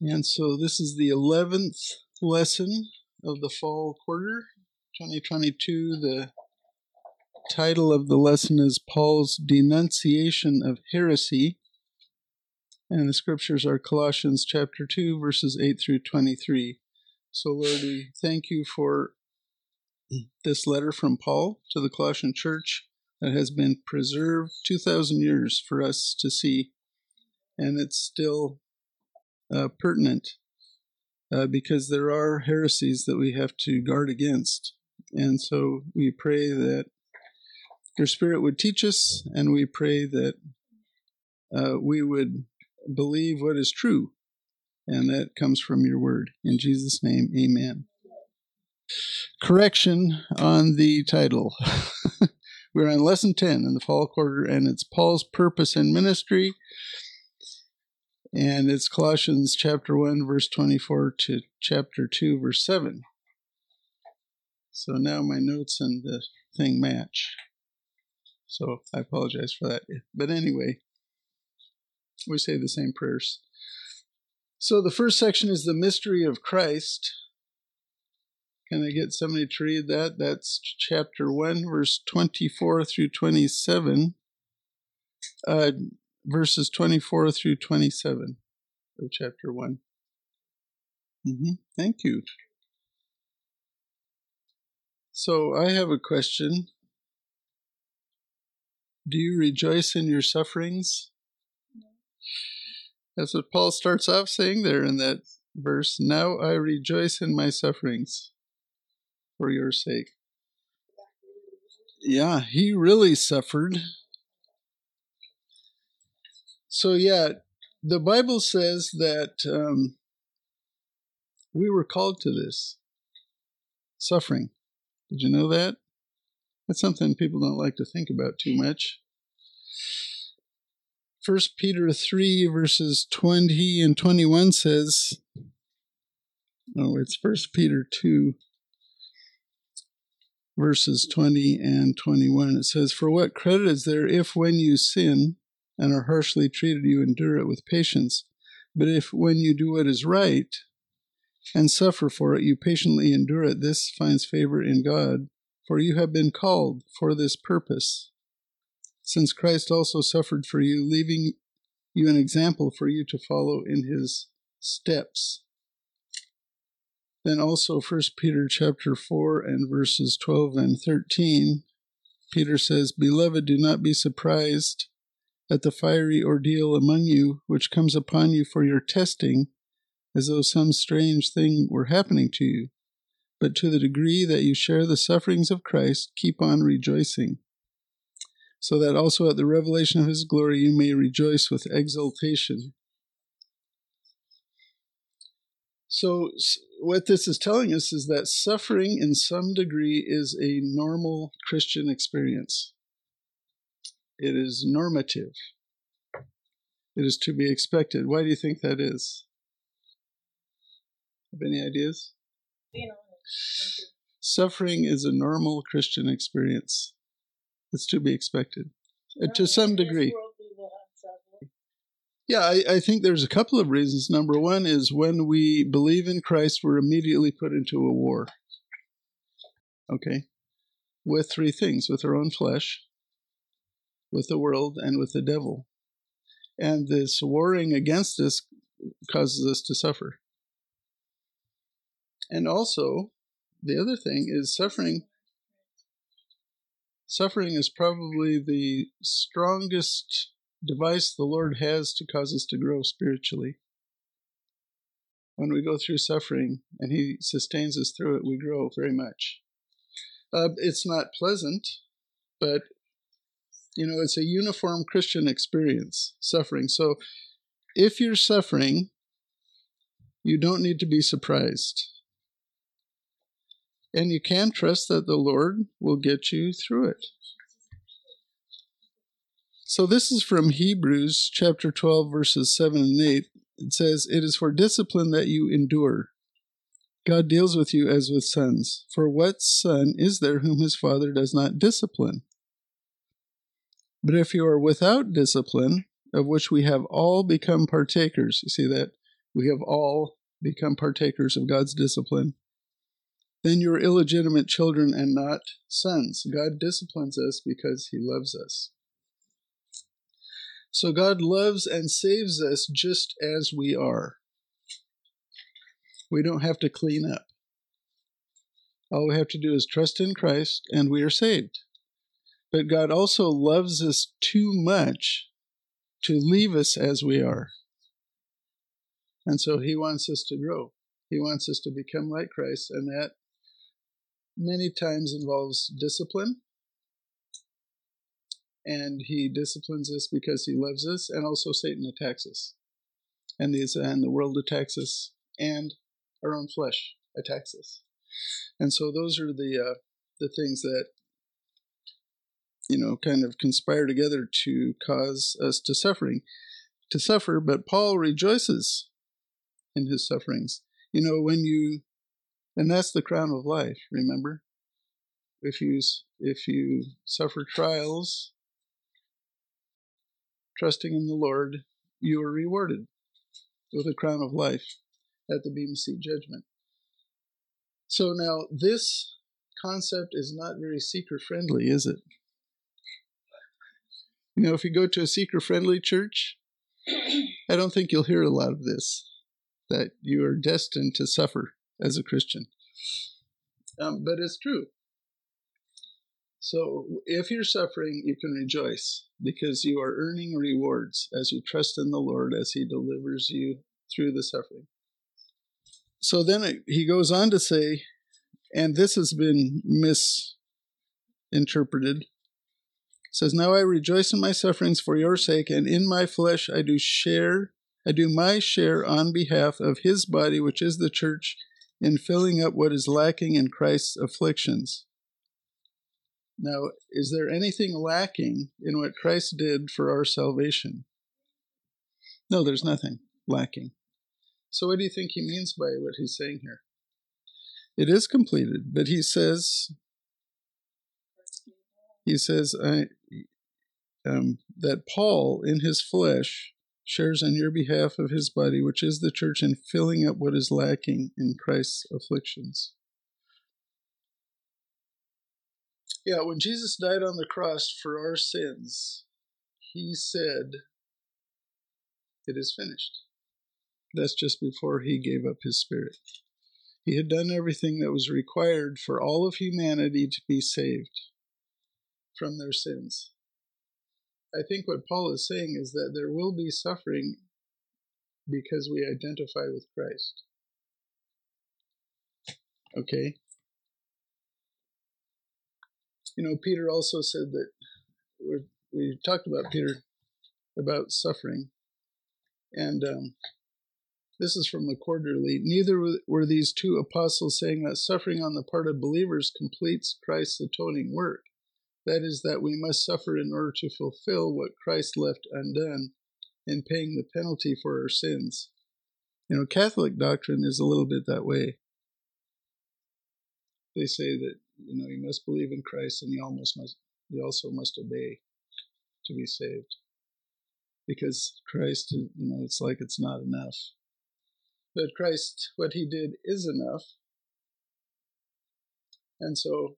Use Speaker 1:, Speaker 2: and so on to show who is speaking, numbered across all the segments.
Speaker 1: And so this is the 11th lesson of the fall quarter, 2022. The title of the lesson is Paul's Denunciation of Heresy. And the scriptures are Colossians chapter 2, verses 8 through 23. So, Lord, we thank you for this letter from Paul to the Colossian church that has been preserved 2,000 years for us to see. And it's still uh, pertinent uh, because there are heresies that we have to guard against. And so we pray that your Spirit would teach us, and we pray that uh, we would believe what is true, and that comes from your word. In Jesus' name, amen. Correction on the title. We're on lesson 10 in the fall quarter, and it's Paul's purpose in ministry and it's Colossians chapter 1, verse 24 to chapter 2, verse 7. So now my notes and the thing match. So I apologize for that. But anyway, we say the same prayers. So the first section is the mystery of Christ. Can I get somebody to read that? That's chapter 1, verse 24 through 27. Uh, verses 24 through 27 of chapter one mm-hmm. Thank you. So I have a question. Do you rejoice in your sufferings? That's what Paul starts off saying there in that verse. Now I rejoice in my sufferings for your sake. Yeah, he really suffered so, yeah, the Bible says that um, we were called to this suffering. Did you know that? That's something people don't like to think about too much. First Peter 3, verses 20 and 21 says, no, it's First Peter 2, verses 20 and 21. It says, For what credit is there if when you sin, and are harshly treated, you endure it with patience. But if when you do what is right and suffer for it, you patiently endure it, this finds favor in God, for you have been called for this purpose. Since Christ also suffered for you, leaving you an example for you to follow in his steps. Then also 1 Peter chapter 4 and verses 12 and 13, Peter says, Beloved, do not be surprised at the fiery ordeal among you which comes upon you for your testing, as though some strange thing were happening to you. But to the degree that you share the sufferings of Christ, keep on rejoicing, so that also at the revelation of his glory you may rejoice with exultation. So, what this is telling us is that suffering in some degree is a normal Christian experience. It is normative. It is to be expected. Why do you think that is? Have any ideas? Suffering is a normal Christian experience. It's to be expected to some degree. Yeah, I, I, think there's a couple of reasons. Number one is when we believe in Christ, we're immediately put into a war. Okay? With three things with our own flesh, with the world and with the devil. And this warring against us causes us to suffer. And also, the other thing is suffering. Suffering is probably the strongest device the Lord has to cause us to grow spiritually. When we go through suffering and He sustains us through it, we grow very much. Uh, it's not pleasant, but you know, it's a uniform Christian experience, suffering. So if you're suffering, you don't need to be surprised. And you can trust that the Lord will get you through it. So this is from Hebrews chapter 12, verses 7 and 8. It says, It is for discipline that you endure. God deals with you as with sons. For what son is there whom his father does not discipline? But if you are without discipline, of which we have all become partakers, you see that? we have all become partakers of God's discipline. Then you are illegitimate children and not sons. God disciplines us because he loves us. So God loves and saves us just as we are. We don't have to clean up. All we have to do is trust in Christ and we are saved. But God also loves us too much to leave us as we are. And so he wants us to grow. He wants us to become like Christ, and that many times involves discipline. And he disciplines us because he loves us, and also Satan attacks us. And, these, and the world attacks us, and our own flesh attacks us. And so those are the uh, the things that you know kind of conspire together to cause us to suffering to suffer but paul rejoices in his sufferings. You know when you and that's the crown of life remember? If you if you suffer trials trusting in the lord you are rewarded with a crown of life at the Bema Seat judgment. So now this concept is not very seeker friendly is it you know, if you go to a seeker friendly church, I don't think you'll hear a lot of this that you are destined to suffer as a Christian. Um, but it's true. So if you're suffering, you can rejoice because you are earning rewards as you trust in the Lord as He delivers you through the suffering. So then he goes on to say, and this has been misinterpreted says, Now I rejoice in my sufferings for your sake, and in my flesh I do share, I do my share on behalf of his body, which is the church, in filling up what is lacking in Christ's afflictions. Now, is there anything lacking in what Christ did for our salvation? No, there's nothing lacking. So, what do you think he means by what he's saying here? It is completed, but he says, he says, I, um, that Paul, in his flesh, shares on your behalf of his body, which is the church, in filling up what is lacking in Christ's afflictions. Yeah, when Jesus died on the cross for our sins, he said, It is finished. That's just before he gave up his spirit. He had done everything that was required for all of humanity to be saved from their sins. I think what Paul is saying is that there will be suffering because we identify with Christ. Okay? You know, Peter also said that we talked about Peter about suffering, and um, this is from the quarterly. Neither were these two apostles saying that suffering on the part of believers completes Christ's atoning work. That is, that we must suffer in order to fulfill what Christ left undone in paying the penalty for our sins. You know, Catholic doctrine is a little bit that way. They say that, you know, you must believe in Christ and you almost must you also must obey to be saved. Because Christ, you know, it's like it's not enough. But Christ, what he did is enough. And so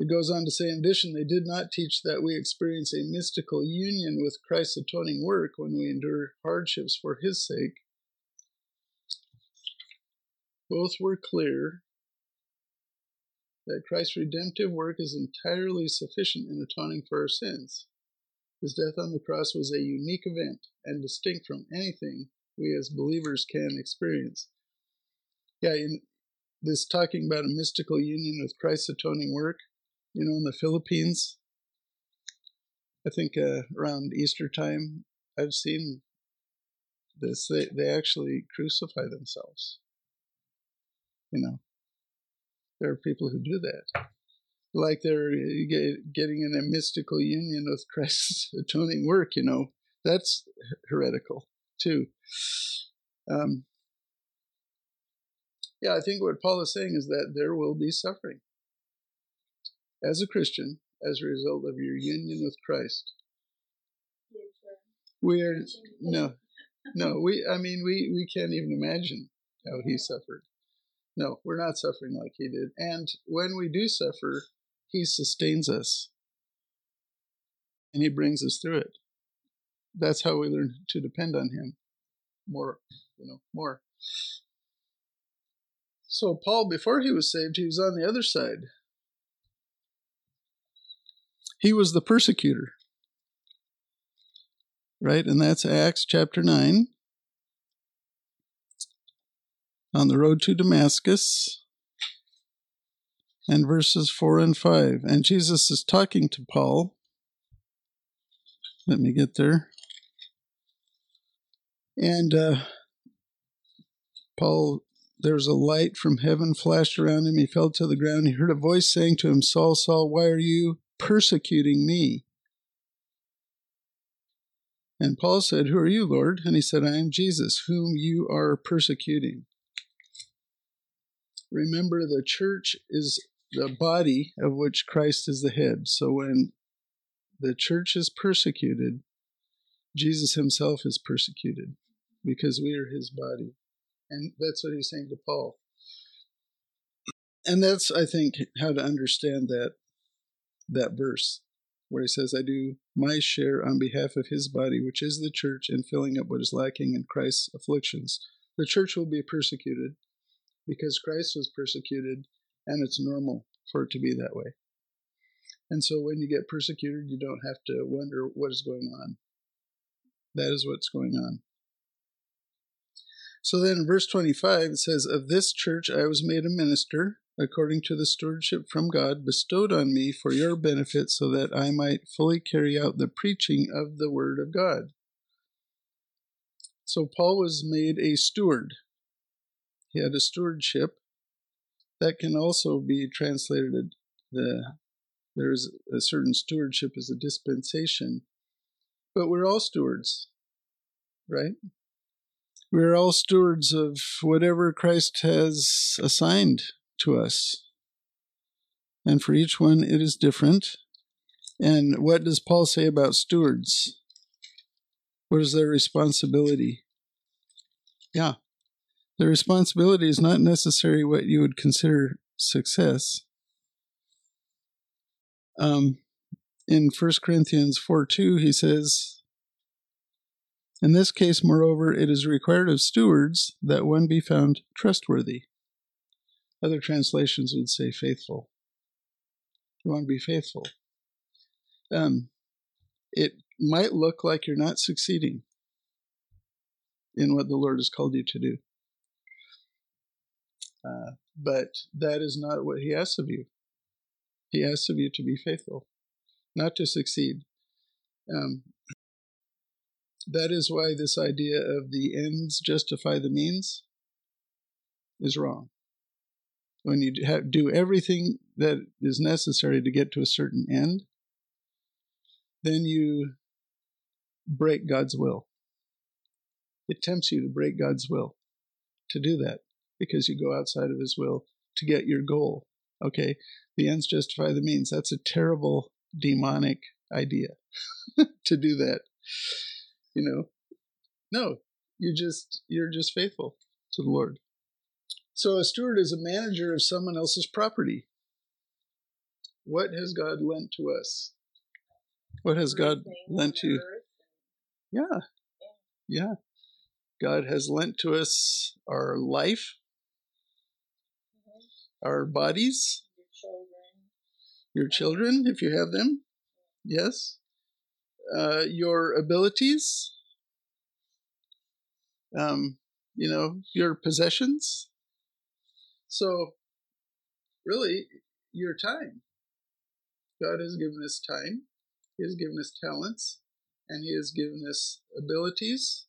Speaker 1: it goes on to say, in addition, they did not teach that we experience a mystical union with Christ's atoning work when we endure hardships for his sake. Both were clear that Christ's redemptive work is entirely sufficient in atoning for our sins. His death on the cross was a unique event and distinct from anything we as believers can experience. Yeah, in this talking about a mystical union with Christ's atoning work, you know, in the Philippines, I think uh, around Easter time, I've seen this. They, they actually crucify themselves. You know, there are people who do that. Like they're get, getting in a mystical union with Christ's atoning work, you know, that's heretical too. Um, yeah, I think what Paul is saying is that there will be suffering as a Christian as a result of your union with Christ. We are no, no, we. I mean, we we can't even imagine how he suffered. No, we're not suffering like he did. And when we do suffer, he sustains us, and he brings us through it. That's how we learn to depend on him more. You know, more. So Paul, before he was saved, he was on the other side. He was the persecutor right? And that's Acts chapter 9. On the road to Damascus, and verses 4 and 5. And Jesus is talking to Paul. Let me get there. And uh, Paul, there's a light from heaven flashed around him. He fell to the ground. He heard a voice saying to him, Saul, Saul, why are you persecuting me? And Paul said, Who are you, Lord? And he said, I am Jesus, whom you are persecuting. Remember, the church is the body of which Christ is the head. So when the church is persecuted, Jesus himself is persecuted because we are his body. And that's what he's saying to Paul. And that's, I think, how to understand that that verse where he says, I do my share on behalf of his body, which is the church, in filling up what is lacking in Christ's afflictions. The church will be persecuted because Christ was persecuted, and it's normal for it to be that way. And so when you get persecuted, you don't have to wonder what is going on. That is what's going on. So then verse 25, it says, Of this church I was made a minister according to the stewardship from God bestowed on me for your benefit, so that I might fully carry out the preaching of the Word of God. So Paul was made a steward. He had a stewardship. That can also be translated the there's a certain stewardship as a dispensation. But we're all stewards, right? We're all stewards of whatever Christ has assigned to us. And for each one, it is different. And what does Paul say about stewards? What is their responsibility? Yeah. Their responsibility is not necessarily what you would consider success. Um, in 1 Corinthians 4 2, he says, In this case, moreover, it is required of stewards that one be found trustworthy. Other translations would say faithful. You want to be faithful. Um, it might look like you're not succeeding in what the Lord has called you to do. Uh, but that is not what He asks of you. He asks of you to be faithful, not to succeed. Um, that is why this idea of the ends justify the means is wrong when you do everything that is necessary to get to a certain end, then you break God's will. It tempts you to break God's will, to do that, because you go outside of His will to get your goal. Okay, the ends justify the means. That's a terrible demonic idea to do that. You know, no, you just you're just faithful to the Lord. So a steward is a manager of someone else's property. What has God lent to us? What has God lent you? Yeah. Yeah. God has lent to us our life, mm-hmm. our bodies, your children, if you have them. Yes. Uh, your abilities, um, you know, your possessions. So, really, your time. God has given us time, He has given us talents, and He has given us abilities,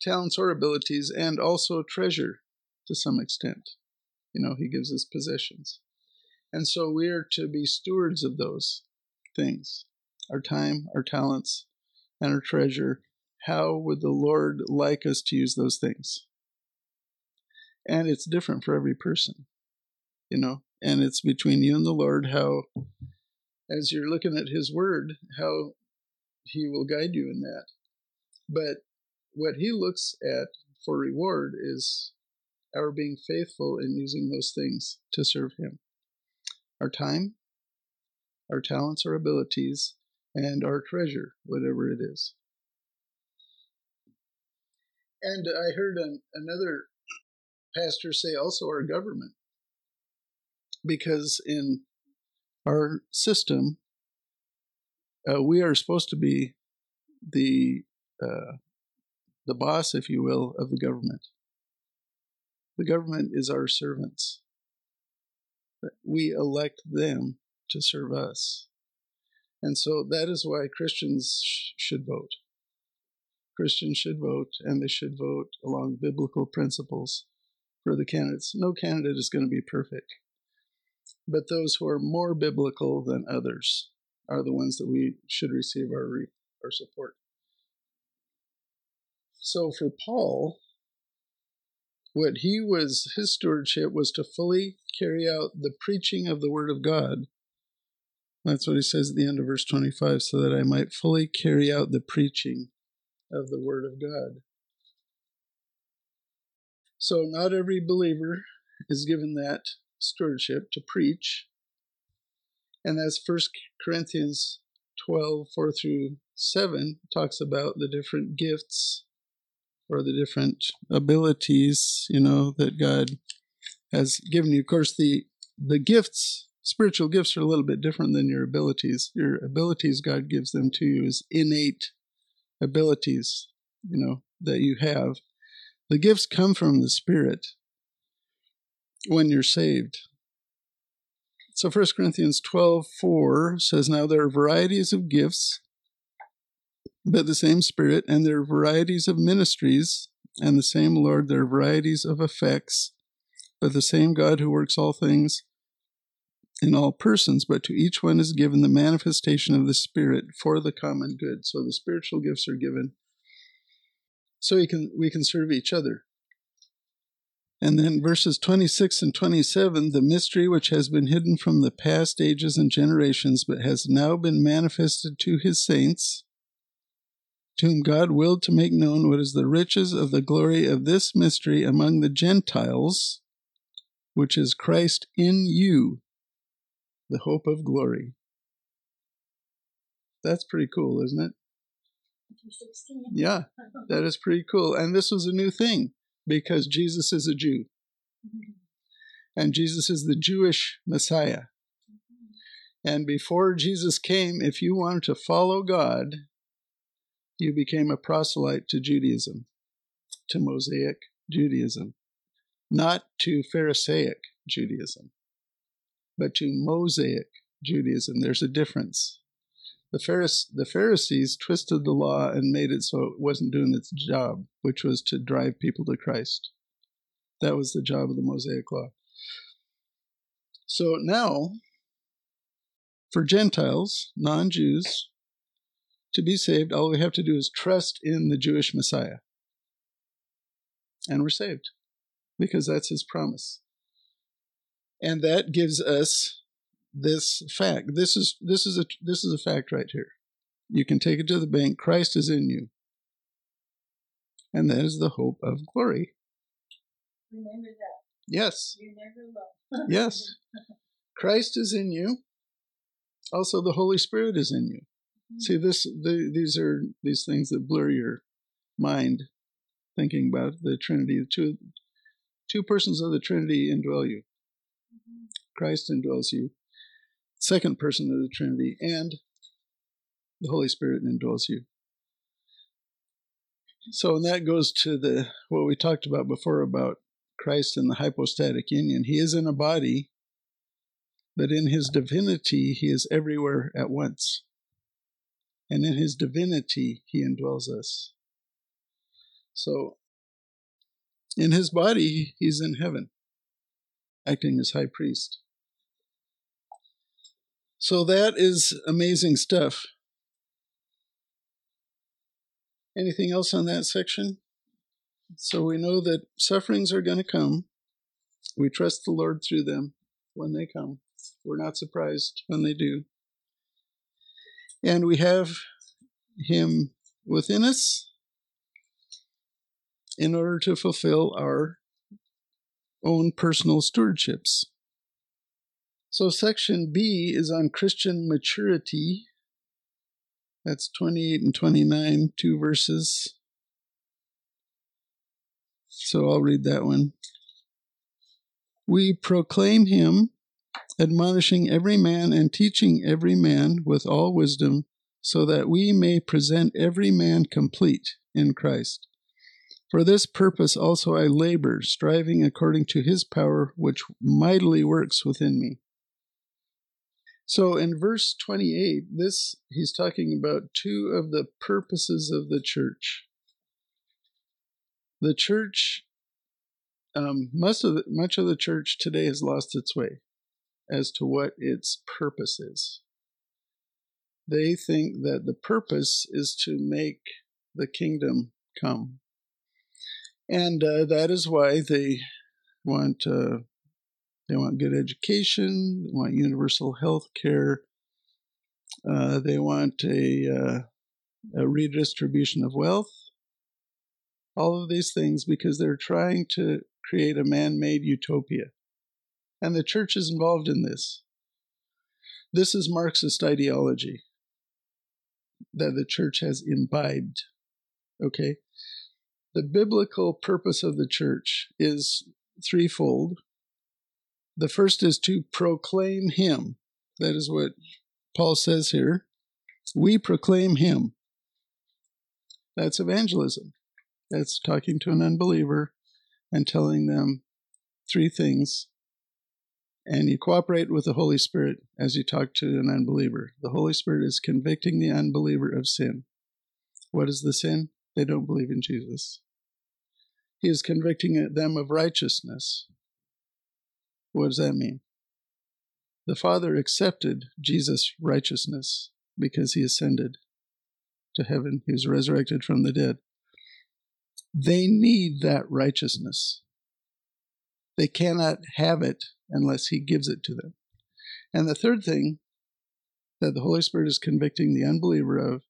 Speaker 1: talents or abilities, and also treasure to some extent. You know, He gives us possessions. And so we are to be stewards of those things our time, our talents, and our treasure. How would the Lord like us to use those things? and it's different for every person you know and it's between you and the lord how as you're looking at his word how he will guide you in that but what he looks at for reward is our being faithful in using those things to serve him our time, our talents, our abilities, and our treasure, whatever it is. And I heard an, another pastor say also our government, because in our system, uh, we are supposed to be the uh, the boss, if you will, of the government. The government is our servants. We elect them to serve us. And so that is why Christians sh- should vote. Christians should vote, and they should vote along biblical principles for the candidates. No candidate is going to be perfect, but those who are more biblical than others are the ones that we should receive our, our support. So for Paul, what he was, his stewardship was to fully carry out the preaching of the Word of God. That's what he says at the end of verse 25, so that I might fully carry out the preaching of the Word of God. So, not every believer is given that stewardship to preach. And that's 1 Corinthians 12, 4 through 7, talks about the different gifts or the different abilities, you know, that God has given you. Of course, the the gifts, spiritual gifts, are a little bit different than your abilities. Your abilities, God gives them to you as innate abilities, you know, that you have. The gifts come from the Spirit when you're saved. So 1 Corinthians 12, 4 says, Now there are varieties of gifts, but the same Spirit, and there are varieties of ministries, and the same Lord. There are varieties of effects, but the same God who works all things in all persons, but to each one is given the manifestation of the Spirit for the common good. So the spiritual gifts are given so we can we can serve each other. And then verses 26 and 27 the mystery which has been hidden from the past ages and generations, but has now been manifested to his saints to whom God willed to make known what is the riches of the glory of this mystery among the Gentiles, which is Christ in you, the hope of glory. That's pretty cool, isn't it? Yeah, that is pretty cool. And this was a new thing because Jesus is a Jew. And Jesus is the Jewish Messiah. And before Jesus came, if you wanted to follow God, you became a proselyte to Judaism, to Mosaic Judaism, not to Pharisaic Judaism, but to Mosaic Judaism. There's a difference. The, Pharise- the Pharisees twisted the law and made it so it wasn't doing its job, which was to drive people to Christ. That was the job of the Mosaic law. So now, for Gentiles, non Jews, to be saved, all we have to do is trust in the Jewish Messiah. And we're saved because that's his promise. And that gives us this fact. This is this is a this is a fact right here. You can take it to the bank. Christ is in you. And that is the hope of glory.
Speaker 2: Remember that.
Speaker 1: Yes.
Speaker 2: You're never.
Speaker 1: Yes. Christ is in you. Also the Holy Spirit is in you. Mm-hmm. See this the, these are these things that blur your mind thinking about the Trinity. Two two persons of the Trinity indwell you. Christ indwells you. Second person of the Trinity and the Holy Spirit indwells you. So and that goes to the what we talked about before about Christ and the hypostatic union. He is in a body, but in his divinity he is everywhere at once and in his divinity he indwells us. So, in his body, he's in heaven, acting as high priest. So, that is amazing stuff. Anything else on that section? So, we know that sufferings are going to come. We trust the Lord through them when they come. We're not surprised when they do and we have him within us in order to fulfill our own personal stewardships. So, section B is on Christian maturity. That's 28 and 29, two verses. So, I'll read that one. We proclaim him, admonishing every man and teaching every man with all wisdom, so that we may present every man complete in Christ. For this purpose also I labor, striving according to his power, which mightily works within me. So in verse 28, this he's talking about two of the purposes of the church. The church, um, most of the, much of the church today has lost its way as to what its purpose is. They think that the purpose is to make the kingdom come, and uh, that is why they want uh, they want good education. They want universal health care. Uh, they want a, uh, a redistribution of wealth. All of these things because they're trying to create a man made utopia. And the church is involved in this. This is Marxist ideology that the church has imbibed. Okay? The biblical purpose of the church is threefold. The first is to proclaim him. That is what Paul says here. We proclaim him. That's evangelism. That's talking to an unbeliever and telling them three things. And you cooperate with the Holy Spirit as you talk to an unbeliever. The Holy Spirit is convicting the unbeliever of sin. What is the sin? They don't believe in Jesus. He is convicting them of righteousness. What does that mean? The Father accepted Jesus' righteousness because he ascended to heaven. He was resurrected from the dead. They need that righteousness. They cannot have it unless he gives it to them. And the third thing that the Holy Spirit is convicting the unbeliever of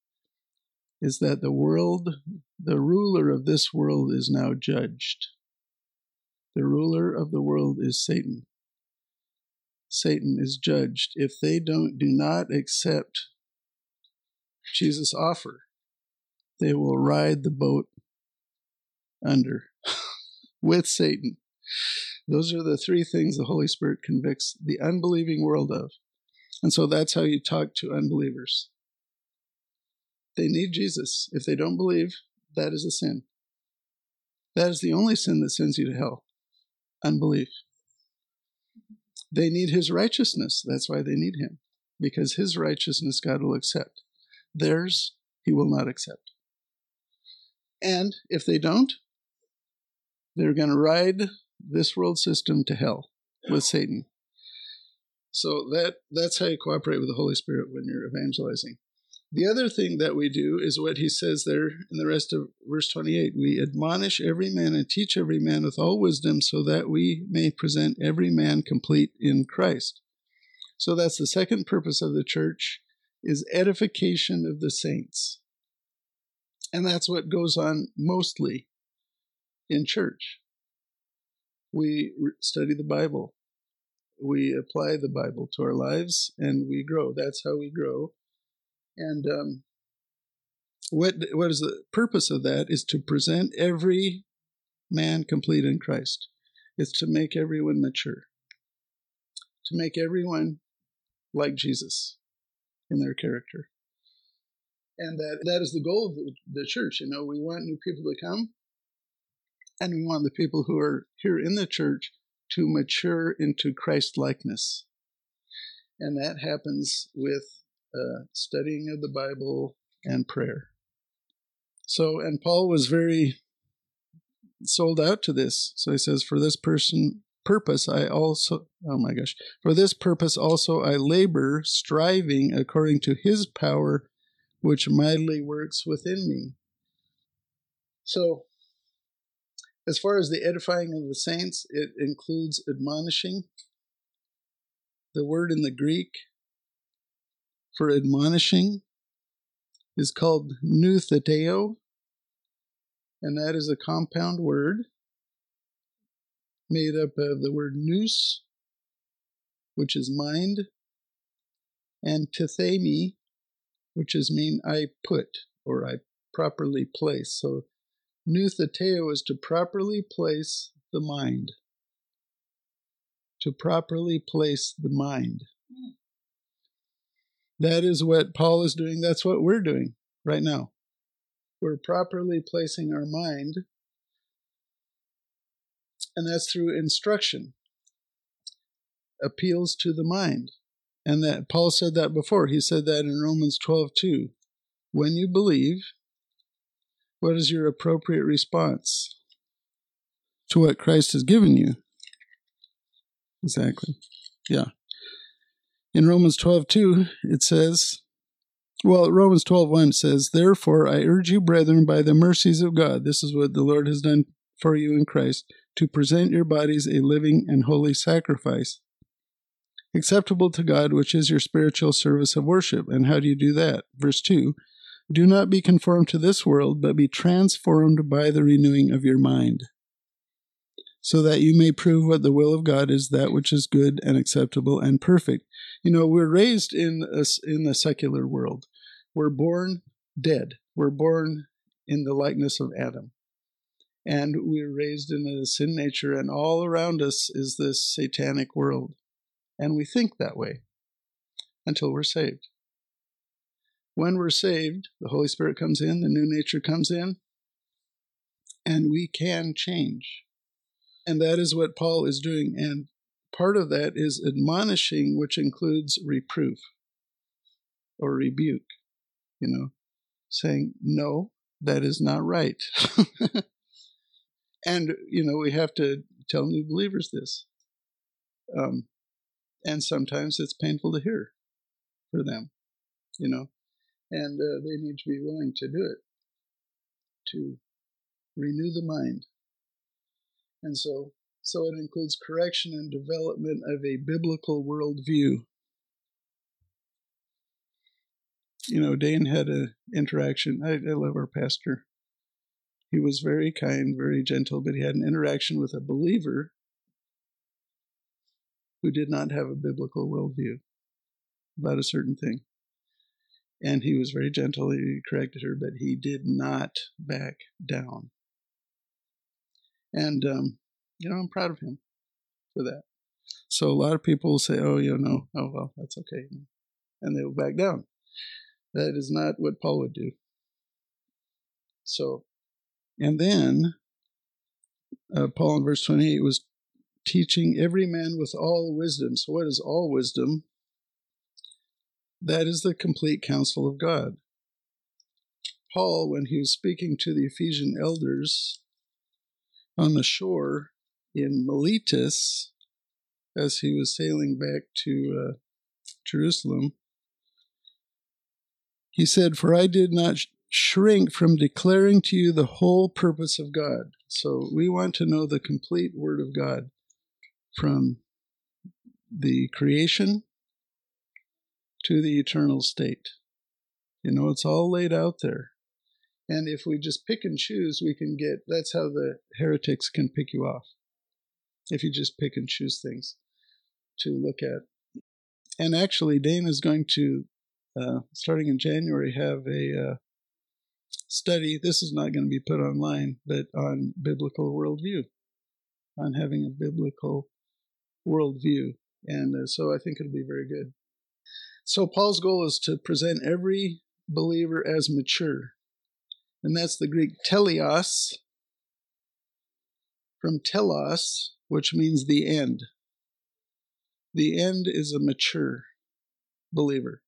Speaker 1: is that the world, the ruler of this world, is now judged. The ruler of the world is Satan. Satan is judged if they don't do not accept Jesus' offer. They will ride the boat under with Satan. Those are the three things the Holy Spirit convicts the unbelieving world of. And so that's how you talk to unbelievers. They need Jesus. If they don't believe, that is a sin. That is the only sin that sends you to hell unbelief. They need his righteousness. That's why they need him, because his righteousness God will accept. Theirs, he will not accept. And if they don't, they're going to ride this world system to hell with Satan. So that that's how you cooperate with the Holy Spirit when you're evangelizing. The other thing that we do is what he says there in the rest of verse 28 we admonish every man and teach every man with all wisdom so that we may present every man complete in Christ. So that's the second purpose of the church is edification of the saints. And that's what goes on mostly in church. We study the Bible. We apply the Bible to our lives and we grow. That's how we grow and um, what what is the purpose of that? Is to present every man complete in Christ. It's to make everyone mature. To make everyone like Jesus in their character. And that, that is the goal of the, church. You know, we want new people to come, and we want the people who are here in the church to mature into Christ likeness. And that happens with uh, studying of the Bible, and prayer. So, and Paul was very sold out to this. So he says, For this person purpose I also oh my gosh. For this purpose also I labor, striving according to his power which mightily works within me. So as far as the edifying of the saints, it includes admonishing. The word in the Greek for admonishing is called noutheteo. And that is a compound word made up of the word nous, which is mind, and tithemi, which is mean I put or I properly place. So noutheteo is to properly place the mind. To properly place the mind. That is what Paul is doing. That's what we're doing right now. We're properly placing our mind, and that's through instruction, appeals to the mind. And that Paul said that before. He said that in Romans 12 2. When you believe, what is your appropriate response to what Christ has given you? Exactly. Yeah. In Romans 12 2, it says, well, Romans 12 1 says, Therefore I urge you, brethren, by the mercies of God, this is what the Lord has done for you in Christ, to present your bodies a living and holy sacrifice acceptable to God, which is your spiritual service of worship. And how do you do that? Verse 2 Do not be conformed to this world, but be transformed by the renewing of your mind, so that you may prove what the will of God is, that which is good and acceptable and perfect. You know, we're raised in a, in the secular world. We're born dead. We're born in the likeness of Adam. And we're raised in a sin nature, and all around us is this satanic world. And we think that way until we're saved. When we're saved, the Holy Spirit comes in, the new nature comes in, and we can change. And that is what Paul is doing. And part of that is admonishing, which includes reproof or rebuke, you know, saying, no, that is not right. and, you know, we have to tell new believers this. Um, and sometimes it's painful to hear for them, you know, and uh, they need to be willing to do it to renew the mind. And so, so it includes correction and development of a biblical worldview. You know, Dane had an interaction. I, I love our pastor. He was very kind, very gentle, but he had an interaction with a believer who did not have a biblical worldview about a certain thing. And he was very gentle. He corrected her, but he did not back down. And, um, you know, I'm proud of him for that. So a lot of people say, oh, you know, oh, well, that's okay. And they will back down. That is not what Paul would do. So, and then uh, Paul in verse 28 was teaching every man with all wisdom. So, what is all wisdom? That is the complete counsel of God. Paul, when he was speaking to the Ephesian elders on the shore in Miletus, as he was sailing back to uh, Jerusalem, he said, For I did not shrink from declaring to you the whole purpose of God. So we want to know the complete Word of God from the creation to the eternal state. You know, it's all laid out there. And if we just pick and choose, we can get that's how the heretics can pick you off. If you just pick and choose things to look at. And actually, Dane is going to, uh, starting in January, have a uh, study. This is not going to be put online, but on biblical worldview, on having a biblical worldview. And uh, so I think it'll be very good. So Paul's goal is to present every believer as mature. And that's the Greek teleos, from telos, which means the end. The end is a mature believer.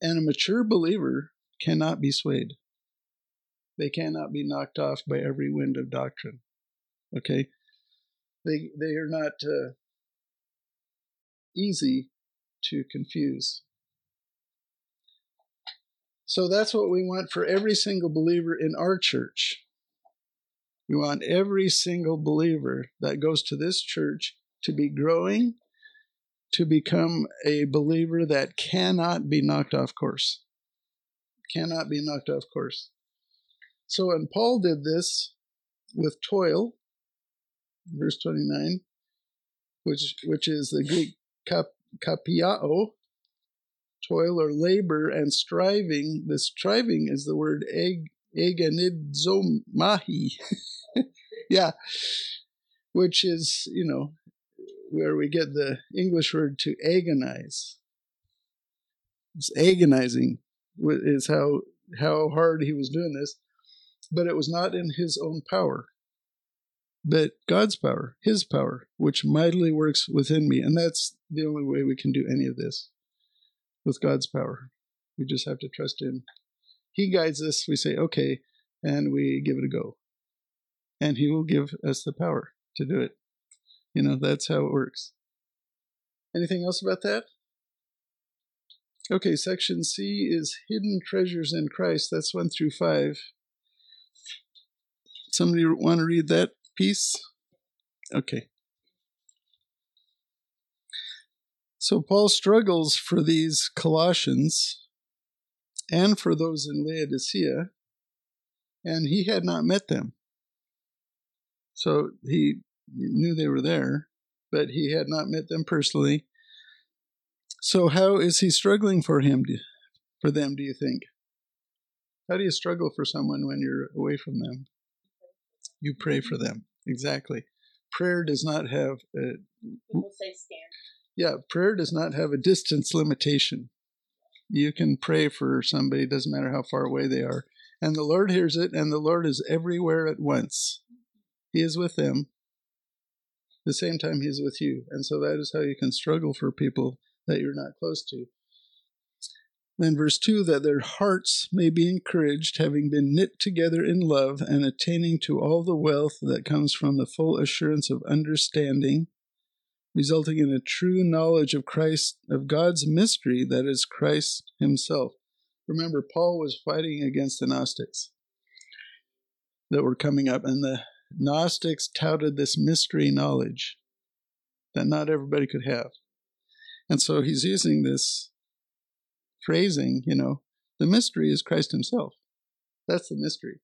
Speaker 1: And a mature believer cannot be swayed. They cannot be knocked off by every wind of doctrine. Okay? They they are not uh, easy to confuse. So that's what we want for every single believer in our church. We want every single believer that goes to this church to be growing, to become a believer that cannot be knocked off course. Cannot be knocked off course. So, and Paul did this with toil, verse 29, which, which is the Greek kap, kapiao, toil or labor, and striving. The striving is the word eg, eganizomahi. yeah, which is, you know, where we get the English word to agonize. It's agonizing is how how hard he was doing this, but it was not in his own power, but God's power, his power, which mightily works within me. And that's the only way we can do any of this with God's power. We just have to trust him. He guides us, we say, okay, and we give it a go. And he will give us the power to do it. You know, that's how it works. Anything else about that? Okay, section C is hidden treasures in Christ. That's one through five. Somebody want to read that piece? Okay. So Paul struggles for these Colossians and for those in Laodicea, and he had not met them. So he knew they were there, but he had not met them personally. So how is he struggling for him for them, do you think? How do you struggle for someone when you're away from them? You pray for them. Exactly. Prayer does not have a
Speaker 2: People say.
Speaker 1: Yeah, prayer does not have a distance limitation. You can pray for somebody, doesn't matter how far away they are. And the Lord hears it, and the Lord is everywhere at once. He is with them. the same time He is with you. And so that is how you can struggle for people that you're not close to. Then, verse 2 that their hearts may be encouraged, having been knit together in love, and attaining to all the wealth that comes from the full assurance of understanding, resulting in a true knowledge of Christ, of God's mystery, that is Christ Himself. Remember, Paul was fighting against the Gnostics that were coming up, and the Gnostics touted this mystery knowledge that not everybody could have. And so he's using this phrasing, you know, the mystery is Christ himself. That's the mystery.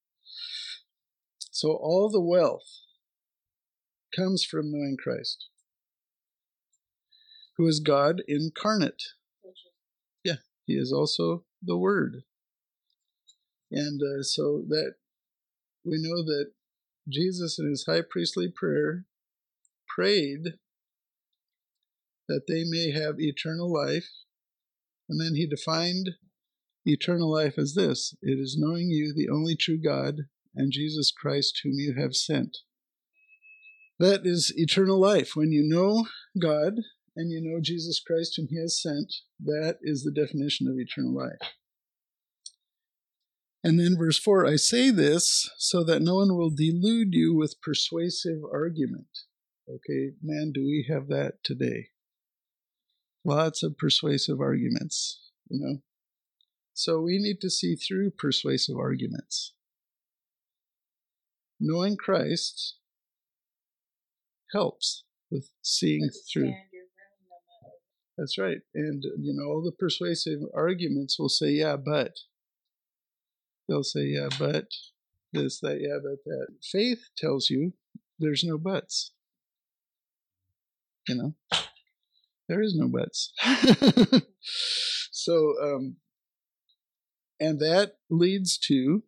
Speaker 1: So all the wealth comes from knowing Christ, who is God incarnate. Yeah, he is also the Word. And uh, so that we know that Jesus, in his high priestly prayer, prayed that they may have eternal life. And then he defined eternal life as this it is knowing you, the only true God, and Jesus Christ, whom you have sent. That is eternal life. When you know God and you know Jesus Christ, whom he has sent, that is the definition of eternal life. And then verse 4 I say this so that no one will delude you with persuasive argument. Okay, man, do we have that today? Lots of persuasive arguments, you know. So we need to see through persuasive arguments. Knowing Christ helps with seeing through. That's right. And, you know, all the persuasive arguments will say, yeah, but. They'll say, yeah, but this, that, yeah, but that. Faith tells you there's no buts. You know, there is no buts. so, um, and that leads to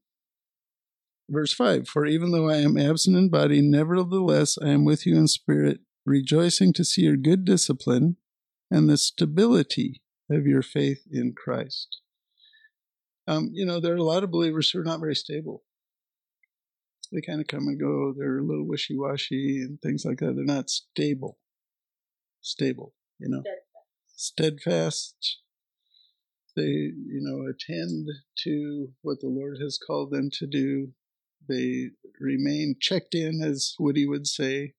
Speaker 1: verse 5 For even though I am absent in body, nevertheless I am with you in spirit, rejoicing to see your good discipline and the stability of your faith in Christ. Um, you know, there are a lot of believers who are not very stable. They kind of come and go. They're a little wishy washy and things like that. They're not stable. Stable, you know, steadfast. They, you know, attend to what the Lord has called them to do. They remain checked in, as Woody would say.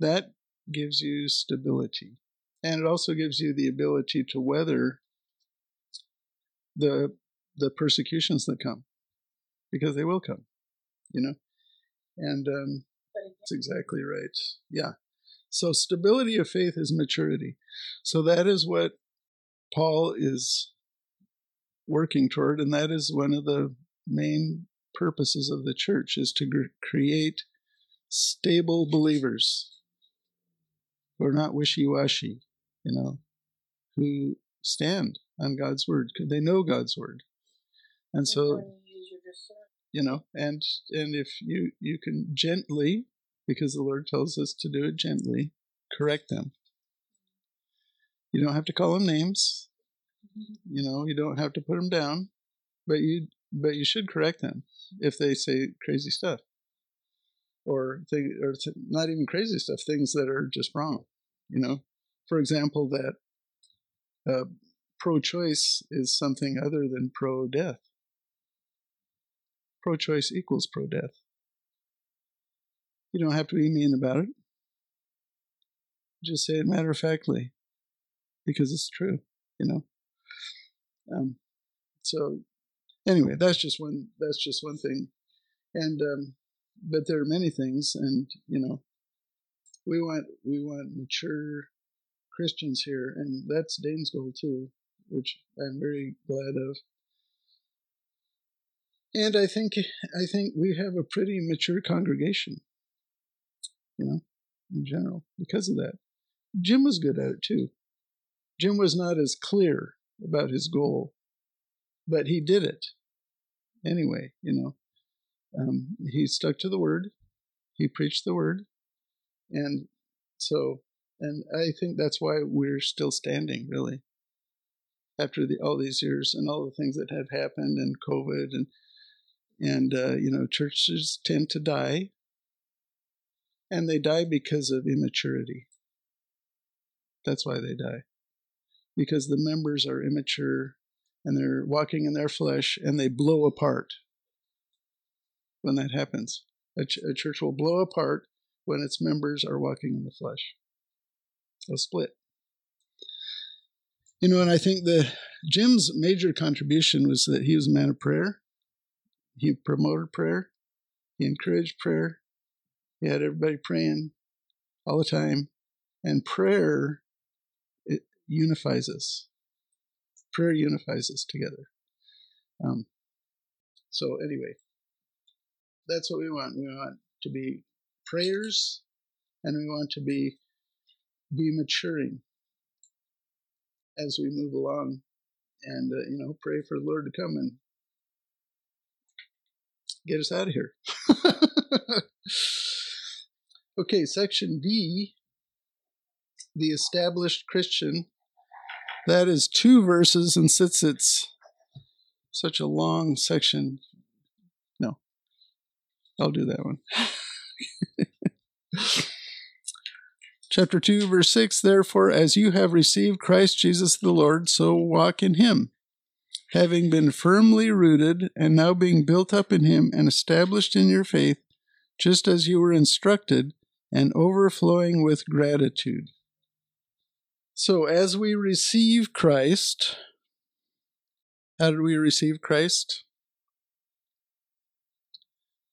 Speaker 1: That gives you stability. And it also gives you the ability to weather the the persecutions that come, because they will come, you know. And um, that's exactly right. Yeah. So stability of faith is maturity. So that is what Paul is working toward, and that is one of the main purposes of the church is to create stable believers who are not wishy-washy, you know, who stand on God's word they know God's word. And so,
Speaker 2: you use your discernment.
Speaker 1: you know, and and if you you can gently, because the Lord tells us to do it gently, correct them. You don't have to call them names. Mm-hmm. You know, you don't have to put them down, but you but you should correct them if they say crazy stuff, or thing or th- not even crazy stuff, things that are just wrong. You know, for example, that uh, pro-choice is something other than pro-death. Pro-choice equals pro-death. You don't have to be mean about it. Just say it matter of factly, because it's true. You know. Um, so anyway, that's just one. That's just one thing, and um, but there are many things, and you know, we want we want mature Christians here, and that's Dane's goal too, which I'm very glad of. And I think I think we have a pretty mature congregation, you know, in general because of that. Jim was good at it too. Jim was not as clear about his goal, but he did it anyway. You know, um, he stuck to the word, he preached the word, and so, and I think that's why we're still standing, really, after the, all these years and all the things that have happened and COVID and and uh, you know, churches tend to die, and they die because of immaturity. That's why they die because the members are immature and they're walking in their flesh and they blow apart when that happens. A, ch- a church will blow apart when its members are walking in the flesh. They'll split. You know, and I think the Jim's major contribution was that he was a man of prayer. He promoted prayer. He encouraged prayer. He had everybody praying all the time. And prayer it unifies us. Prayer unifies us together. Um, so anyway, that's what we want. We want to be prayers, and we want to be be maturing as we move along, and uh, you know, pray for the Lord to come and get us out of here. okay, section D, the established Christian. That is two verses, and since it's such a long section, no, I'll do that one. Chapter 2, verse 6 Therefore, as you have received Christ Jesus the Lord, so walk in him, having been firmly rooted, and now being built up in him and established in your faith, just as you were instructed, and overflowing with gratitude. So, as we receive Christ, how did we receive Christ?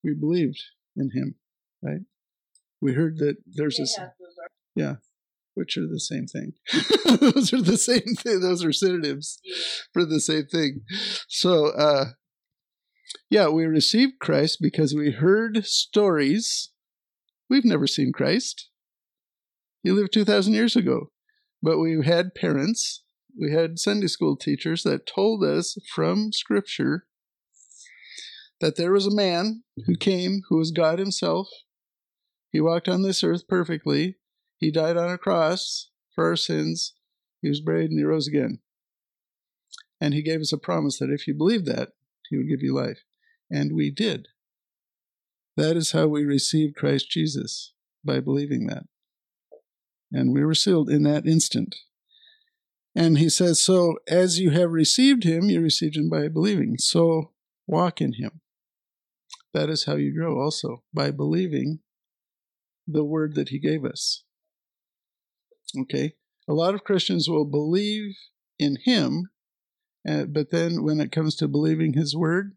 Speaker 1: We believed in him, right? We heard that there's this,
Speaker 2: have those ar-
Speaker 1: yeah, which are the same thing. those are the same thing. Those are synonyms for the same thing. So, uh, yeah, we received Christ because we heard stories. We've never seen Christ. He lived 2,000 years ago. But we had parents, we had Sunday school teachers that told us from Scripture that there was a man who came who was God Himself. He walked on this earth perfectly. He died on a cross for our sins. He was buried and he rose again. And he gave us a promise that if you believe that, he would give you life. And we did. That is how we received Christ Jesus, by believing that. And we were sealed in that instant. And he says, So as you have received him, you received him by believing. So walk in him. That is how you grow also, by believing the word that he gave us. Okay? A lot of Christians will believe in him, uh, but then when it comes to believing his word,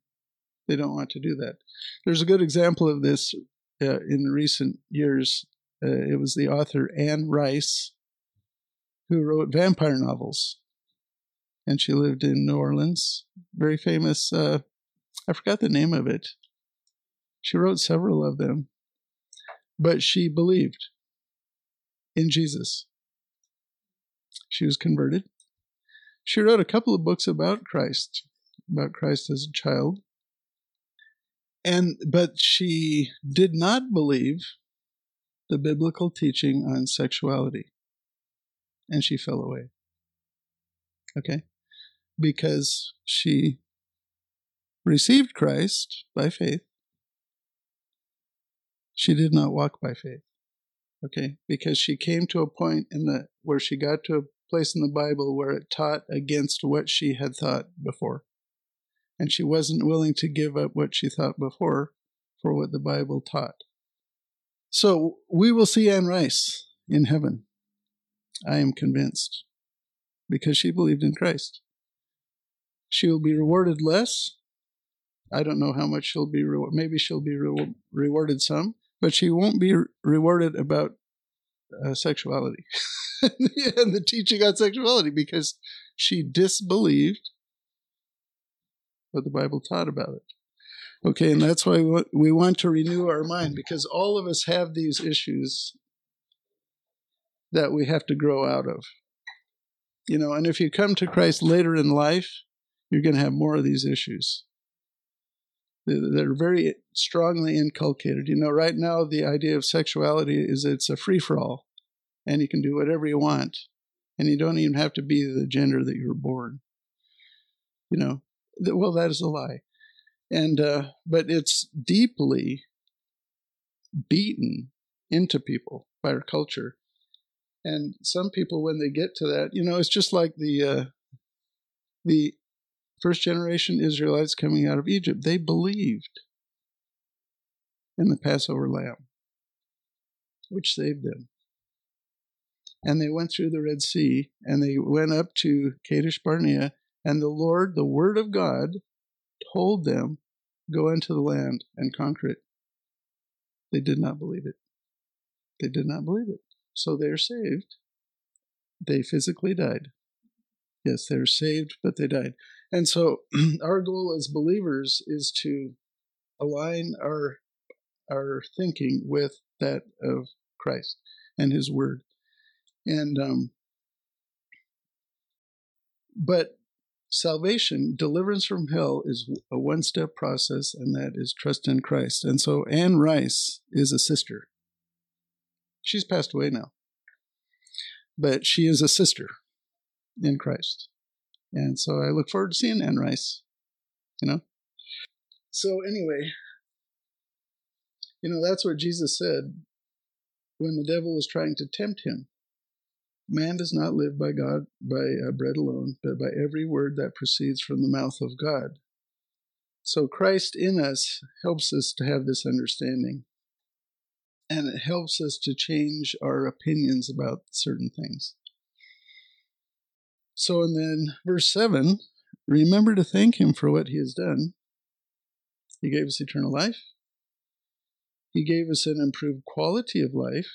Speaker 1: they don't want to do that. There's a good example of this uh, in recent years. Uh, it was the author Anne Rice who wrote vampire novels, and she lived in New Orleans. Very famous. Uh, I forgot the name of it. She wrote several of them, but she believed in Jesus. She was converted. She wrote a couple of books about Christ, about Christ as a child. And but she did not believe the biblical teaching on sexuality. And she fell away. Okay? Because she received Christ by faith. She did not walk by faith. Okay? Because she came to a point in the where she got to a place in the Bible where it taught against what she had thought before. And she wasn't willing to give up what she thought before for what the Bible taught. So we will see Anne Rice in heaven. I am convinced because she believed in Christ. She will be rewarded less. I don't know how much she'll be rewarded. Maybe she'll be re- rewarded some, but she won't be re- rewarded about uh, sexuality and the teaching on sexuality because she disbelieved what the Bible taught about it. Okay, and that's why we want to renew our mind because all of us have these issues that we have to grow out of. You know, and if you come to Christ later in life, you're going to have more of these issues. They're very strongly inculcated. You know, right now, the idea of sexuality is it's a free for all, and you can do whatever you want, and you don't even have to be the gender that you were born. You know, well, that is a lie. And, uh, but it's deeply beaten into people by our culture. And some people, when they get to that, you know, it's just like the, uh, the first generation Israelites coming out of Egypt. They believed in the Passover lamb, which saved them. And they went through the Red Sea and they went up to Kadesh Barnea and the Lord, the Word of God, told them, Go into the land and conquer it. They did not believe it. They did not believe it. So they are saved. They physically died. Yes, they're saved, but they died. And so our goal as believers is to align our our thinking with that of Christ and His Word. And um, but salvation, deliverance from hell, is a one step process, and that is trust in Christ. And so Anne Rice is a sister. She's passed away now, but she is a sister in Christ. And so I look forward to seeing Anne Rice, you know? So, anyway, you know, that's what Jesus said when the devil was trying to tempt him. Man does not live by God by uh, bread alone, but by every word that proceeds from the mouth of God. So Christ in us helps us to have this understanding. And it helps us to change our opinions about certain things. So, and then verse 7 remember to thank him for what he has done. He gave us eternal life, he gave us an improved quality of life,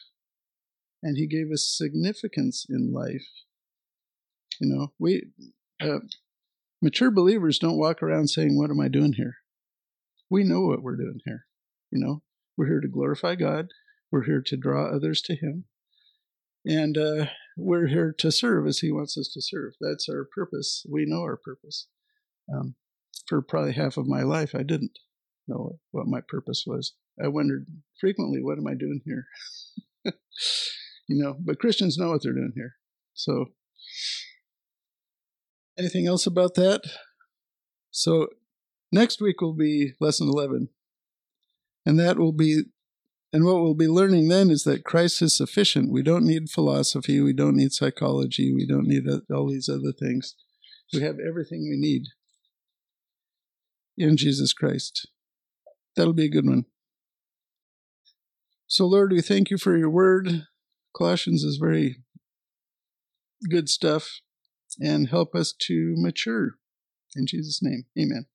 Speaker 1: and he gave us significance in life. You know, we uh, mature believers don't walk around saying, "What am I doing here?" We know what we're doing here. You know, we're here to glorify God. We're here to draw others to Him, and uh, we're here to serve as He wants us to serve. That's our purpose. We know our purpose. Um, for probably half of my life, I didn't know what my purpose was. I wondered frequently, "What am I doing here?" you know, but Christians know what they're doing here. So, anything else about that? So, next week will be lesson 11. And that will be, and what we'll be learning then is that Christ is sufficient. We don't need philosophy. We don't need psychology. We don't need all these other things. We have everything we need in Jesus Christ. That'll be a good one. So, Lord, we thank you for your word. Colossians is very good stuff and help us to mature. In Jesus' name, amen.